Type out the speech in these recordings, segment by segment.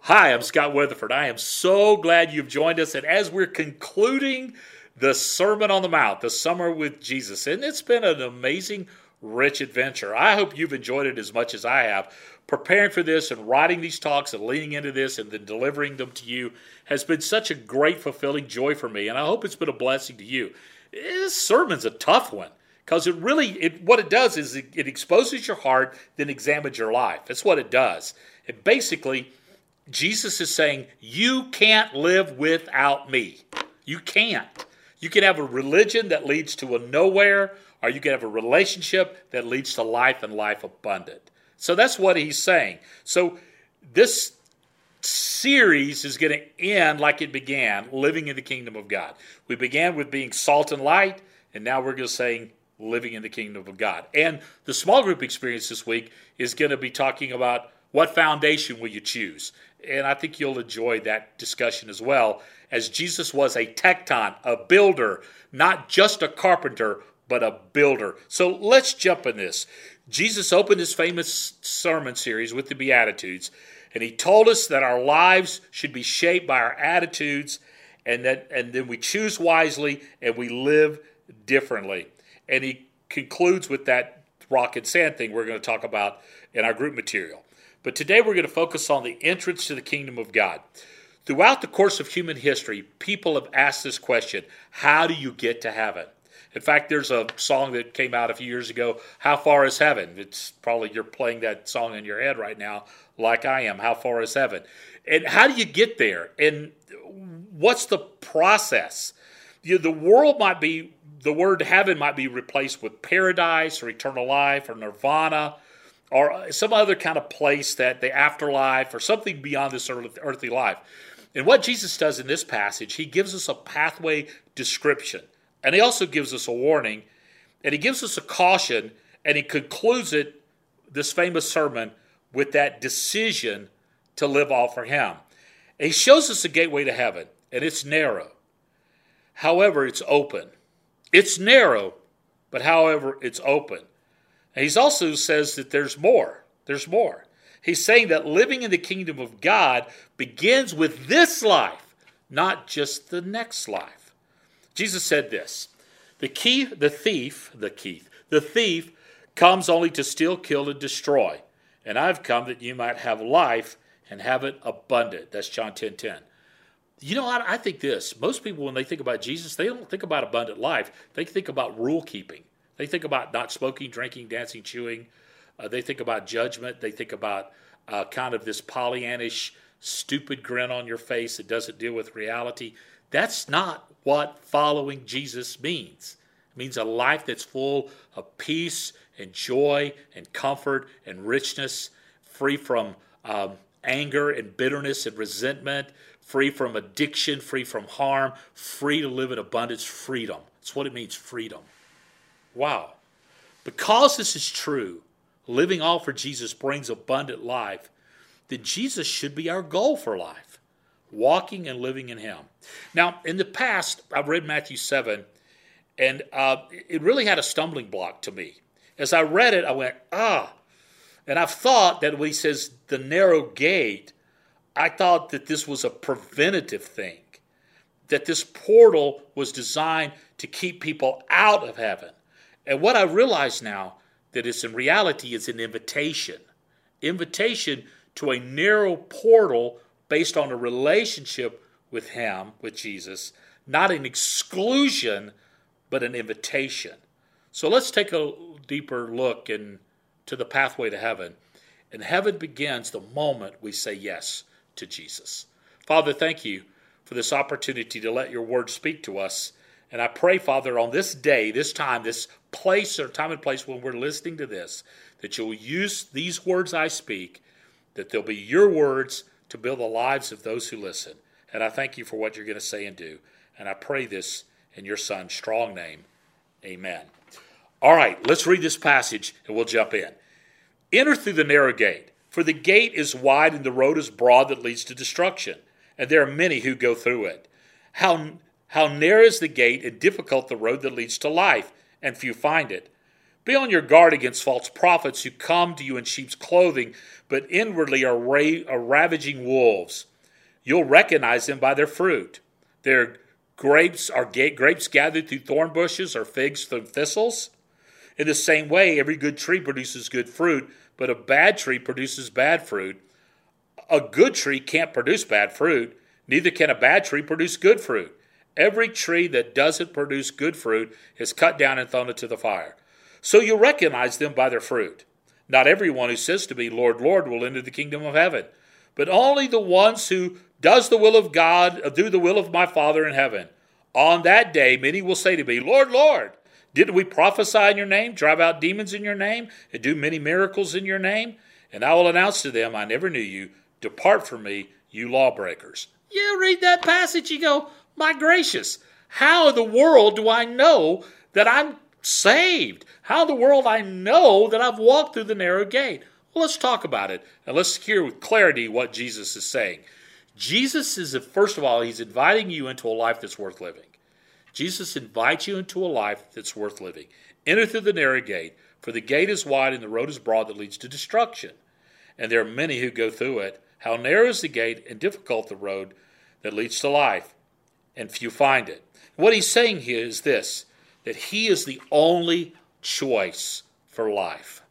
Hi, I'm Scott Weatherford. I am so glad you've joined us. And as we're concluding the Sermon on the Mount, the summer with Jesus, and it's been an amazing, rich adventure. I hope you've enjoyed it as much as I have. Preparing for this and writing these talks and leaning into this and then delivering them to you has been such a great, fulfilling joy for me. And I hope it's been a blessing to you. This sermon's a tough one because it really, it, what it does is it, it exposes your heart, then examines your life. That's what it does. It basically, Jesus is saying, You can't live without me. You can't. You can have a religion that leads to a nowhere, or you can have a relationship that leads to life and life abundant. So that's what he's saying. So this series is going to end like it began, living in the kingdom of God. We began with being salt and light, and now we're just saying living in the kingdom of God. And the small group experience this week is going to be talking about what foundation will you choose? And I think you'll enjoy that discussion as well, as Jesus was a tecton, a builder, not just a carpenter, but a builder. So let's jump in this. Jesus opened his famous sermon series with the Beatitudes, and he told us that our lives should be shaped by our attitudes, and that and then we choose wisely and we live differently. And he concludes with that rock and sand thing we're going to talk about in our group material. But today we're going to focus on the entrance to the kingdom of God. Throughout the course of human history, people have asked this question How do you get to heaven? In fact, there's a song that came out a few years ago, How Far is Heaven? It's probably you're playing that song in your head right now, like I am. How far is heaven? And how do you get there? And what's the process? You know, the world might be, the word heaven might be replaced with paradise or eternal life or nirvana or some other kind of place that the afterlife or something beyond this earthly life. And what Jesus does in this passage, he gives us a pathway description. And he also gives us a warning. And he gives us a caution. And he concludes it, this famous sermon, with that decision to live all for him. And he shows us a gateway to heaven. And it's narrow. However, it's open. It's narrow, but however, it's open. And he also says that there's more. There's more. He's saying that living in the kingdom of God begins with this life, not just the next life. Jesus said this The key, the thief, the Keith, the thief comes only to steal, kill, and destroy. And I've come that you might have life and have it abundant. That's John 10 10. You know, I, I think this. Most people, when they think about Jesus, they don't think about abundant life. They think about rule keeping. They think about not smoking, drinking, dancing, chewing. Uh, they think about judgment. They think about uh, kind of this Pollyannish, stupid grin on your face that doesn't deal with reality. That's not what following Jesus means. It means a life that's full of peace and joy and comfort and richness, free from um, anger and bitterness and resentment, free from addiction, free from harm, free to live in abundance, freedom. That's what it means freedom. Wow. Because this is true, living all for Jesus brings abundant life, then Jesus should be our goal for life, walking and living in Him. Now, in the past, I've read Matthew 7, and uh, it really had a stumbling block to me. As I read it, I went, ah. And I've thought that when he says the narrow gate, I thought that this was a preventative thing, that this portal was designed to keep people out of heaven. And what I realize now that it's in reality is an invitation. Invitation to a narrow portal based on a relationship with him, with Jesus, not an exclusion, but an invitation. So let's take a deeper look into the pathway to heaven. And heaven begins the moment we say yes to Jesus. Father, thank you for this opportunity to let your word speak to us. And I pray, Father, on this day, this time, this place or time and place when we're listening to this, that you'll use these words I speak, that they'll be your words to build the lives of those who listen. And I thank you for what you're going to say and do. And I pray this in your son's strong name. Amen. All right, let's read this passage and we'll jump in. Enter through the narrow gate, for the gate is wide and the road is broad that leads to destruction, and there are many who go through it. How how narrow is the gate and difficult the road that leads to life, and few find it. Be on your guard against false prophets who come to you in sheep's clothing, but inwardly are, ra- are ravaging wolves. You'll recognize them by their fruit. Their grapes are ga- grapes gathered through thorn bushes or figs through thistles. In the same way, every good tree produces good fruit, but a bad tree produces bad fruit. A good tree can't produce bad fruit, neither can a bad tree produce good fruit. Every tree that doesn't produce good fruit is cut down and thrown into the fire. So you recognize them by their fruit. Not everyone who says to me, Lord, Lord, will enter the kingdom of heaven, but only the ones who does the will of God, uh, do the will of my Father in heaven. On that day, many will say to me, Lord, Lord, didn't we prophesy in your name, drive out demons in your name, and do many miracles in your name? And I will announce to them, I never knew you. Depart from me, you lawbreakers. You read that passage, you go, My gracious, how in the world do I know that I'm saved? How in the world I know that I've walked through the narrow gate? Well, let's talk about it and let's hear with clarity what Jesus is saying. Jesus is, first of all, he's inviting you into a life that's worth living. Jesus invites you into a life that's worth living. Enter through the narrow gate, for the gate is wide and the road is broad that leads to destruction. And there are many who go through it. How narrow is the gate and difficult the road that leads to life, and few find it. What he's saying here is this that he is the only choice for life.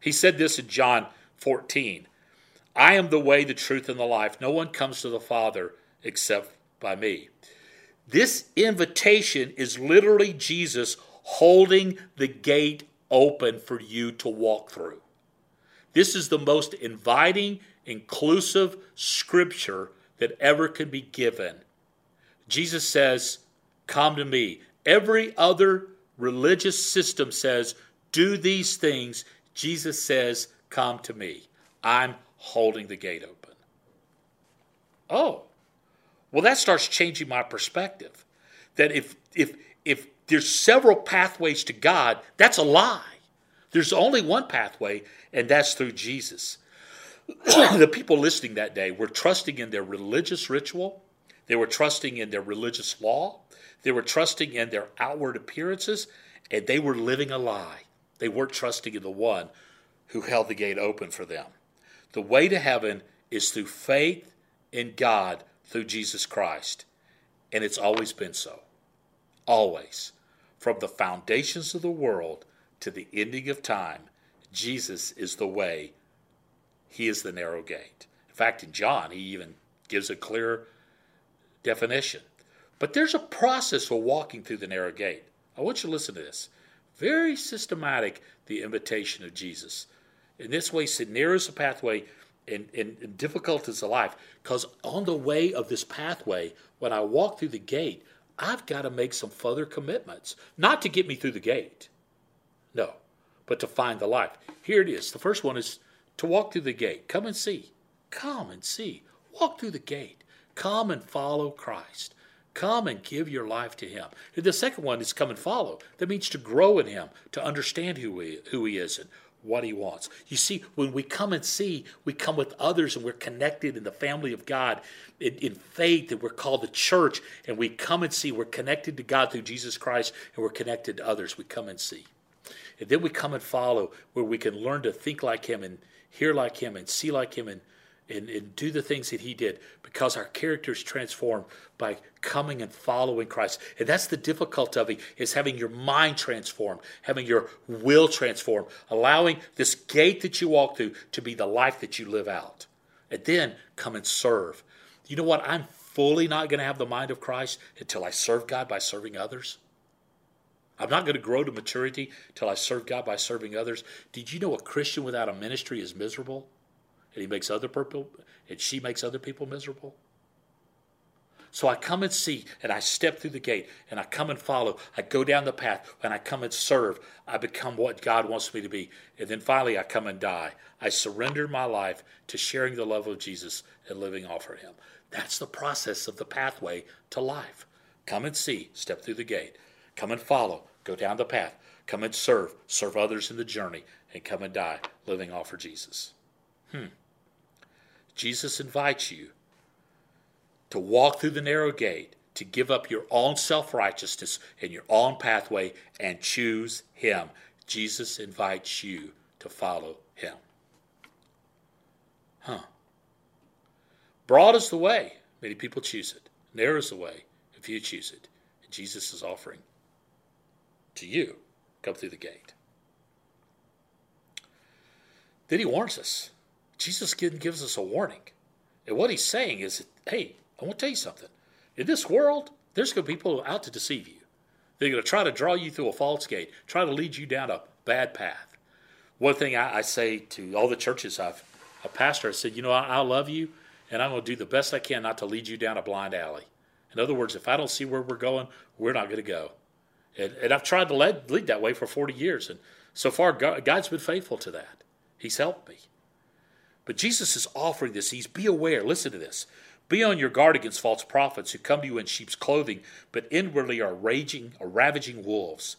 He said this in John 14 I am the way, the truth, and the life. No one comes to the Father except by me. This invitation is literally Jesus holding the gate open for you to walk through. This is the most inviting, inclusive scripture that ever could be given. Jesus says, Come to me. Every other religious system says, Do these things. Jesus says, Come to me. I'm holding the gate open. Oh, well, that starts changing my perspective. That if if if there's several pathways to God, that's a lie. There's only one pathway, and that's through Jesus. the people listening that day were trusting in their religious ritual, they were trusting in their religious law, they were trusting in their outward appearances, and they were living a lie. They weren't trusting in the one who held the gate open for them. The way to heaven is through faith in God through Jesus Christ. And it's always been so. Always. From the foundations of the world to the ending of time, Jesus is the way. He is the narrow gate. In fact, in John, he even gives a clear definition. But there's a process for walking through the narrow gate. I want you to listen to this. Very systematic, the invitation of Jesus. In this way, said, narrows the pathway and, and, and difficult is the life. Because on the way of this pathway, when I walk through the gate, I've got to make some further commitments. Not to get me through the gate, no, but to find the life. Here it is. The first one is to walk through the gate. Come and see. Come and see. Walk through the gate. Come and follow Christ. Come and give your life to Him. The second one is come and follow. That means to grow in Him, to understand who He, who he is and what he wants. You see, when we come and see, we come with others and we're connected in the family of God in, in faith and we're called the church and we come and see. We're connected to God through Jesus Christ and we're connected to others. We come and see. And then we come and follow where we can learn to think like him and hear like him and see like him and and, and do the things that he did because our character is transformed by coming and following Christ. And that's the difficulty of it, is having your mind transformed, having your will transformed, allowing this gate that you walk through to be the life that you live out. And then come and serve. You know what? I'm fully not going to have the mind of Christ until I serve God by serving others. I'm not going to grow to maturity until I serve God by serving others. Did you know a Christian without a ministry is miserable? And he makes other people and she makes other people miserable. So I come and see, and I step through the gate, and I come and follow. I go down the path, and I come and serve. I become what God wants me to be. And then finally, I come and die. I surrender my life to sharing the love of Jesus and living off for Him. That's the process of the pathway to life. Come and see, step through the gate. Come and follow, go down the path. Come and serve, serve others in the journey, and come and die, living off for Jesus. Hmm. Jesus invites you to walk through the narrow gate, to give up your own self righteousness and your own pathway and choose Him. Jesus invites you to follow him. Huh. Broad is the way. Many people choose it. Narrow is the way if you choose it. And Jesus is offering to you come through the gate. Then he warns us. Jesus gives us a warning. And what he's saying is, hey, I want to tell you something. In this world, there's going to be people out to deceive you. They're going to try to draw you through a false gate, try to lead you down a bad path. One thing I, I say to all the churches I've a pastor, I said, you know, I, I love you, and I'm going to do the best I can not to lead you down a blind alley. In other words, if I don't see where we're going, we're not going to go. And, and I've tried to lead, lead that way for 40 years, and so far God, God's been faithful to that. He's helped me. But Jesus is offering this. He's be aware. Listen to this. Be on your guard against false prophets who come to you in sheep's clothing, but inwardly are raging or ravaging wolves.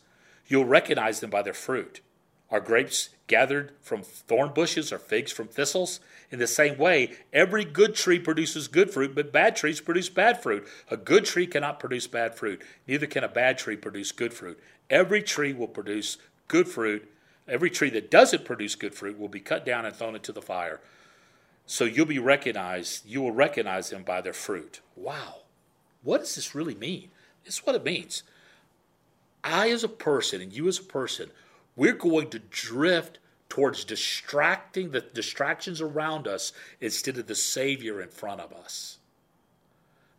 You'll recognize them by their fruit. Are grapes gathered from thorn bushes or figs from thistles? In the same way, every good tree produces good fruit, but bad trees produce bad fruit. A good tree cannot produce bad fruit, neither can a bad tree produce good fruit. Every tree will produce good fruit. Every tree that doesn't produce good fruit will be cut down and thrown into the fire. So you'll be recognized, you will recognize them by their fruit. Wow. What does this really mean? Is what it means. I, as a person, and you as a person, we're going to drift towards distracting the distractions around us instead of the Savior in front of us.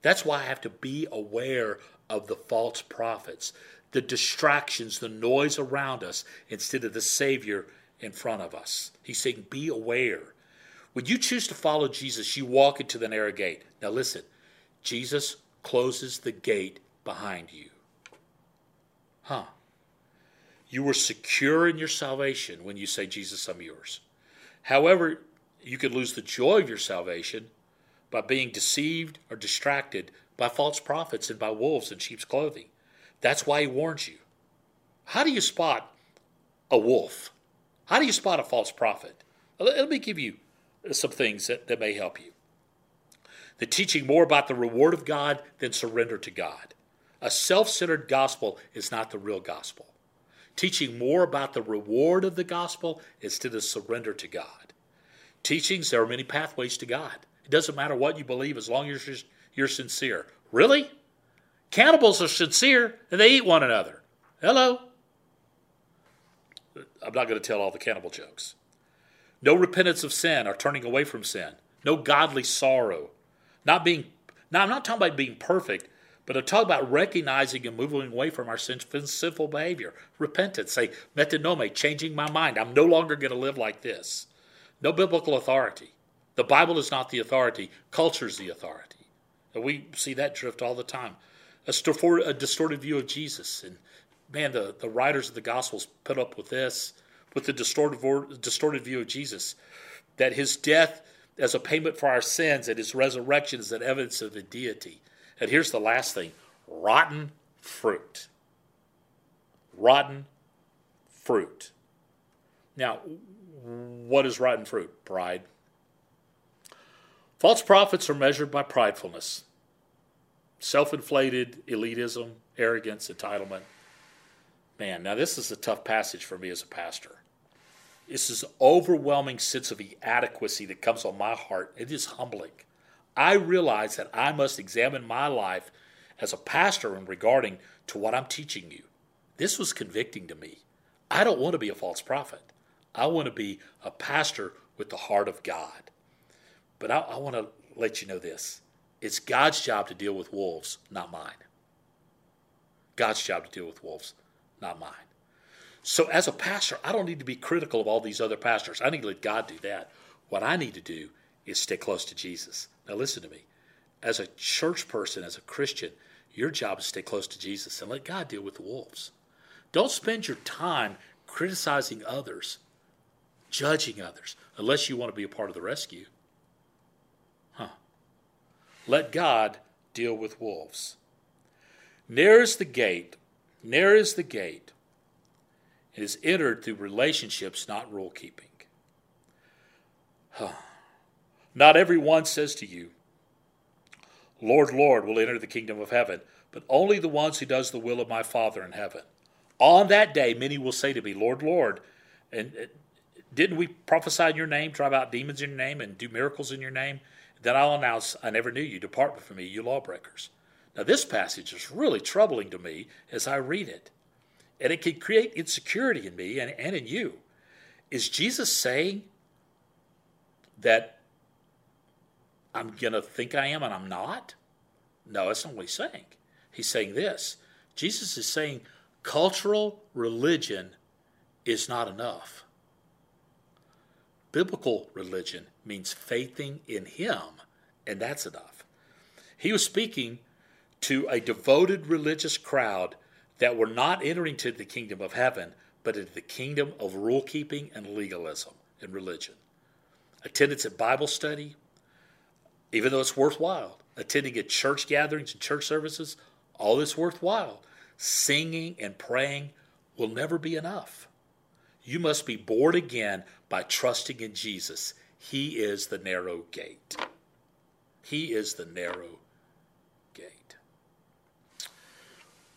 That's why I have to be aware of the false prophets, the distractions, the noise around us, instead of the Savior in front of us. He's saying, Be aware. When you choose to follow Jesus, you walk into the narrow gate. Now, listen, Jesus closes the gate behind you. Huh. You were secure in your salvation when you say, Jesus, I'm yours. However, you could lose the joy of your salvation by being deceived or distracted by false prophets and by wolves in sheep's clothing. That's why he warns you. How do you spot a wolf? How do you spot a false prophet? Let me give you some things that, that may help you. The teaching more about the reward of God than surrender to God. A self centered gospel is not the real gospel. Teaching more about the reward of the gospel instead of surrender to God. Teachings, there are many pathways to God. It doesn't matter what you believe as long as you're, you're sincere. Really? Cannibals are sincere and they eat one another. Hello? I'm not going to tell all the cannibal jokes. No repentance of sin or turning away from sin. No godly sorrow. Not being now I'm not talking about being perfect, but I'm talking about recognizing and moving away from our sinful behavior. Repentance, say metanoia, changing my mind. I'm no longer going to live like this. No biblical authority. The Bible is not the authority, culture is the authority. And we see that drift all the time. A, a distorted view of Jesus. And man, the, the writers of the Gospels put up with this with the distorted, distorted view of Jesus, that his death as a payment for our sins and his resurrection is an evidence of the deity. And here's the last thing rotten fruit. Rotten fruit. Now, what is rotten fruit? Pride. False prophets are measured by pridefulness, self inflated elitism, arrogance, entitlement. Man, now this is a tough passage for me as a pastor. This is overwhelming sense of inadequacy that comes on my heart. It is humbling. I realize that I must examine my life as a pastor in regarding to what I'm teaching you. This was convicting to me. I don't want to be a false prophet. I want to be a pastor with the heart of God. But I, I want to let you know this it's God's job to deal with wolves, not mine. God's job to deal with wolves, not mine. So, as a pastor, I don't need to be critical of all these other pastors. I need to let God do that. What I need to do is stay close to Jesus. Now, listen to me. As a church person, as a Christian, your job is to stay close to Jesus and let God deal with the wolves. Don't spend your time criticizing others, judging others, unless you want to be a part of the rescue. Huh. Let God deal with wolves. Near is the gate Narrow is the gate. It is entered through relationships, not rule keeping. Not every one says to you, Lord, Lord, will enter the kingdom of heaven, but only the ones who does the will of my Father in heaven. On that day, many will say to me, Lord, Lord, and uh, didn't we prophesy in your name, drive out demons in your name, and do miracles in your name? Then I'll announce, I never knew you. Depart from me, you lawbreakers. Now, this passage is really troubling to me as I read it, and it can create insecurity in me and, and in you. Is Jesus saying that I'm going to think I am and I'm not? No, that's not what he's saying. He's saying this Jesus is saying cultural religion is not enough. Biblical religion means faithing in Him, and that's enough. He was speaking to a devoted religious crowd that were not entering to the kingdom of heaven, but into the kingdom of rule keeping and legalism in religion. Attendance at Bible study, even though it's worthwhile, attending at church gatherings and church services, all this worthwhile. Singing and praying will never be enough. You must be born again by trusting in Jesus. He is the narrow gate. He is the narrow gate.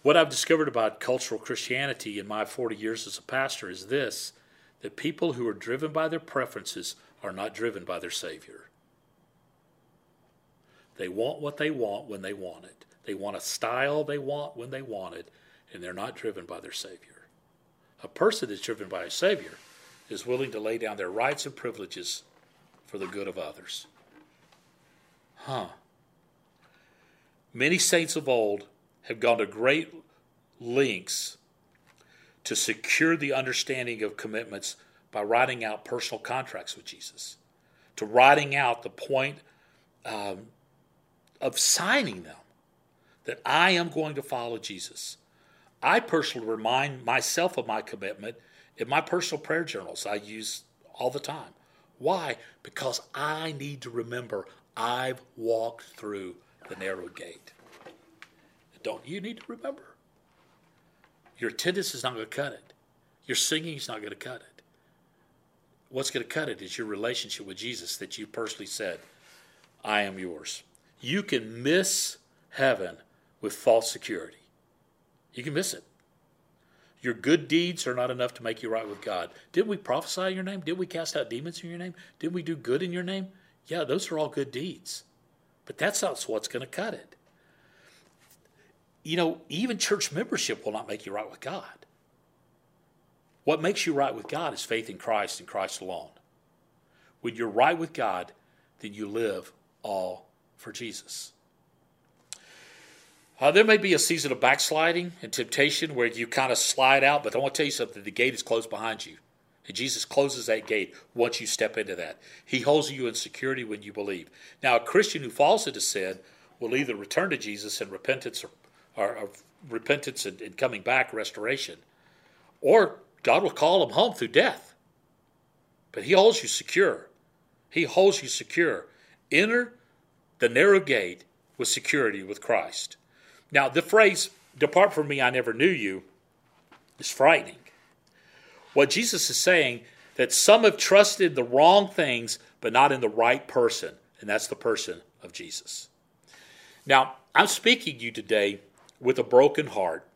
What I've discovered about cultural Christianity in my 40 years as a pastor is this that people who are driven by their preferences are not driven by their Savior. They want what they want when they want it. They want a style they want when they want it, and they're not driven by their Savior. A person that's driven by a Savior is willing to lay down their rights and privileges for the good of others. Huh. Many saints of old have gone to great lengths to secure the understanding of commitments by writing out personal contracts with Jesus, to writing out the point um, of signing them that I am going to follow Jesus. I personally remind myself of my commitment in my personal prayer journals I use all the time. Why? Because I need to remember I've walked through the narrow gate. Don't you need to remember? Your attendance is not going to cut it. Your singing is not going to cut it. What's going to cut it is your relationship with Jesus that you personally said, I am yours. You can miss heaven with false security. You can miss it. Your good deeds are not enough to make you right with God. Did we prophesy in your name? Did we cast out demons in your name? Did we do good in your name? Yeah, those are all good deeds. But that's not what's going to cut it. You know, even church membership will not make you right with God. What makes you right with God is faith in Christ and Christ alone. When you're right with God, then you live all for Jesus. Uh, there may be a season of backsliding and temptation where you kind of slide out, but I want to tell you something the gate is closed behind you. And Jesus closes that gate once you step into that. He holds you in security when you believe. Now, a Christian who falls into sin will either return to Jesus in repentance or, or, repentance and, and coming back, restoration, or God will call him home through death. But He holds you secure. He holds you secure. Enter the narrow gate with security with Christ. Now, the phrase, depart from me, I never knew you, is frightening. What Jesus is saying that some have trusted the wrong things, but not in the right person, and that's the person of Jesus. Now, I'm speaking to you today with a broken heart,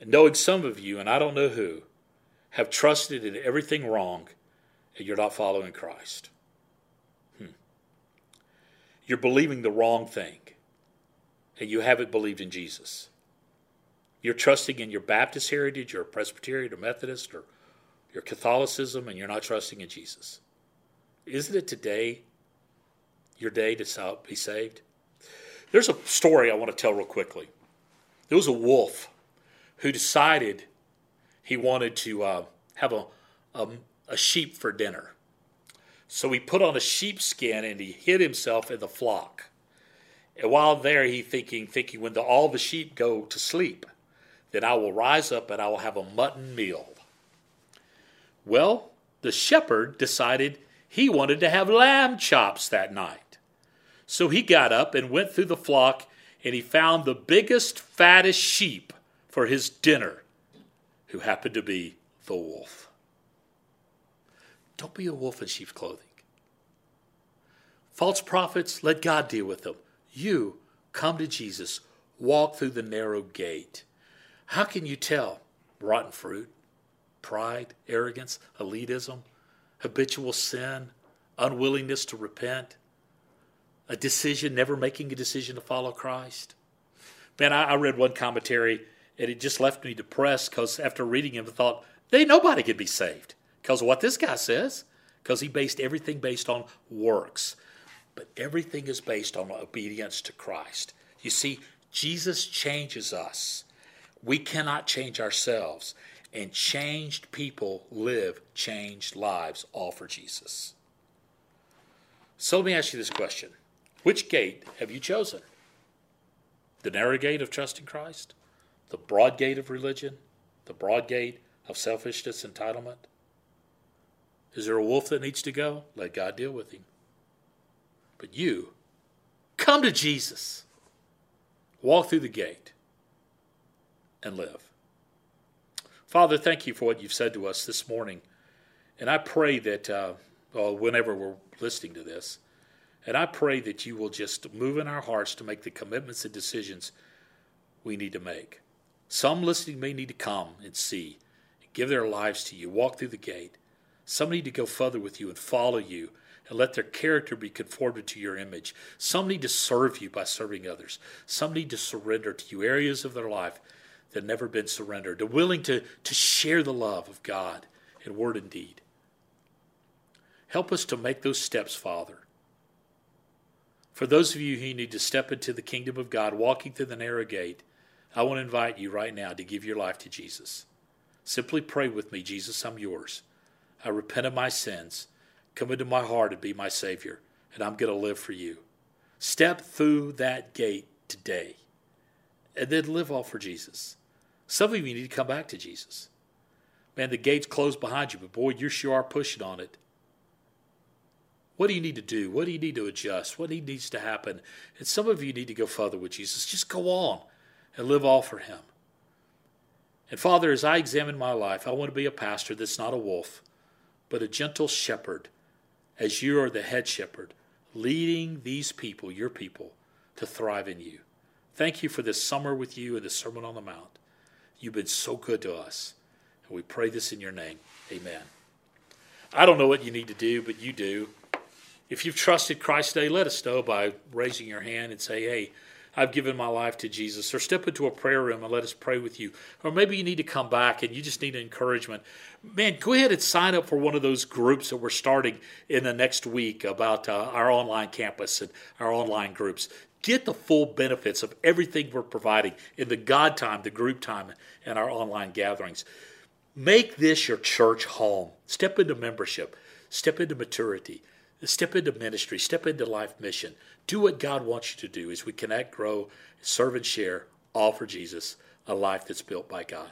and knowing some of you, and I don't know who, have trusted in everything wrong, and you're not following Christ. Hmm. You're believing the wrong thing and you haven't believed in Jesus. You're trusting in your Baptist heritage or Presbyterian or Methodist or your Catholicism, and you're not trusting in Jesus. Isn't it today your day to be saved? There's a story I want to tell real quickly. There was a wolf who decided he wanted to uh, have a, a, a sheep for dinner. So he put on a sheepskin and he hid himself in the flock. And while there, he thinking, thinking, when the, all the sheep go to sleep, then I will rise up and I will have a mutton meal. Well, the shepherd decided he wanted to have lamb chops that night. So he got up and went through the flock and he found the biggest, fattest sheep for his dinner, who happened to be the wolf. Don't be a wolf in sheep's clothing. False prophets, let God deal with them. You come to Jesus, walk through the narrow gate. How can you tell? rotten fruit, pride, arrogance, elitism, habitual sin, unwillingness to repent, a decision, never making a decision to follow Christ. Man, I, I read one commentary and it just left me depressed because after reading it, I thought, they nobody could be saved because of what this guy says, because he based everything based on works. But everything is based on obedience to Christ. You see, Jesus changes us. We cannot change ourselves. And changed people live changed lives, all for Jesus. So let me ask you this question Which gate have you chosen? The narrow gate of trusting Christ? The broad gate of religion? The broad gate of selfishness, entitlement? Is there a wolf that needs to go? Let God deal with him. But you, come to Jesus. Walk through the gate and live. Father, thank you for what you've said to us this morning. And I pray that, uh, whenever we're listening to this, and I pray that you will just move in our hearts to make the commitments and decisions we need to make. Some listening may need to come and see, and give their lives to you, walk through the gate. Some need to go further with you and follow you and let their character be conformed to your image. Some need to serve you by serving others. Some need to surrender to you areas of their life that have never been surrendered. They're willing to, to share the love of God in word and deed. Help us to make those steps, Father. For those of you who need to step into the kingdom of God, walking through the narrow gate, I want to invite you right now to give your life to Jesus. Simply pray with me, Jesus, I'm yours. I repent of my sins. Come into my heart and be my Savior, and I'm going to live for you. Step through that gate today, and then live all for Jesus. Some of you need to come back to Jesus. Man, the gate's closed behind you, but boy, you sure are pushing on it. What do you need to do? What do you need to adjust? What needs to happen? And some of you need to go further with Jesus. Just go on and live all for Him. And Father, as I examine my life, I want to be a pastor that's not a wolf, but a gentle shepherd, as you are the head shepherd, leading these people, your people, to thrive in you. Thank you for this summer with you and the Sermon on the Mount. You've been so good to us. And we pray this in your name. Amen. I don't know what you need to do, but you do. If you've trusted Christ today, let us know by raising your hand and say, hey, I've given my life to Jesus. Or step into a prayer room and let us pray with you. Or maybe you need to come back and you just need encouragement. Man, go ahead and sign up for one of those groups that we're starting in the next week about uh, our online campus and our online groups. Get the full benefits of everything we're providing in the God time, the group time, and our online gatherings. Make this your church home. Step into membership, step into maturity. Step into ministry, step into life mission. Do what God wants you to do as we connect, grow, serve, and share, all for Jesus, a life that's built by God.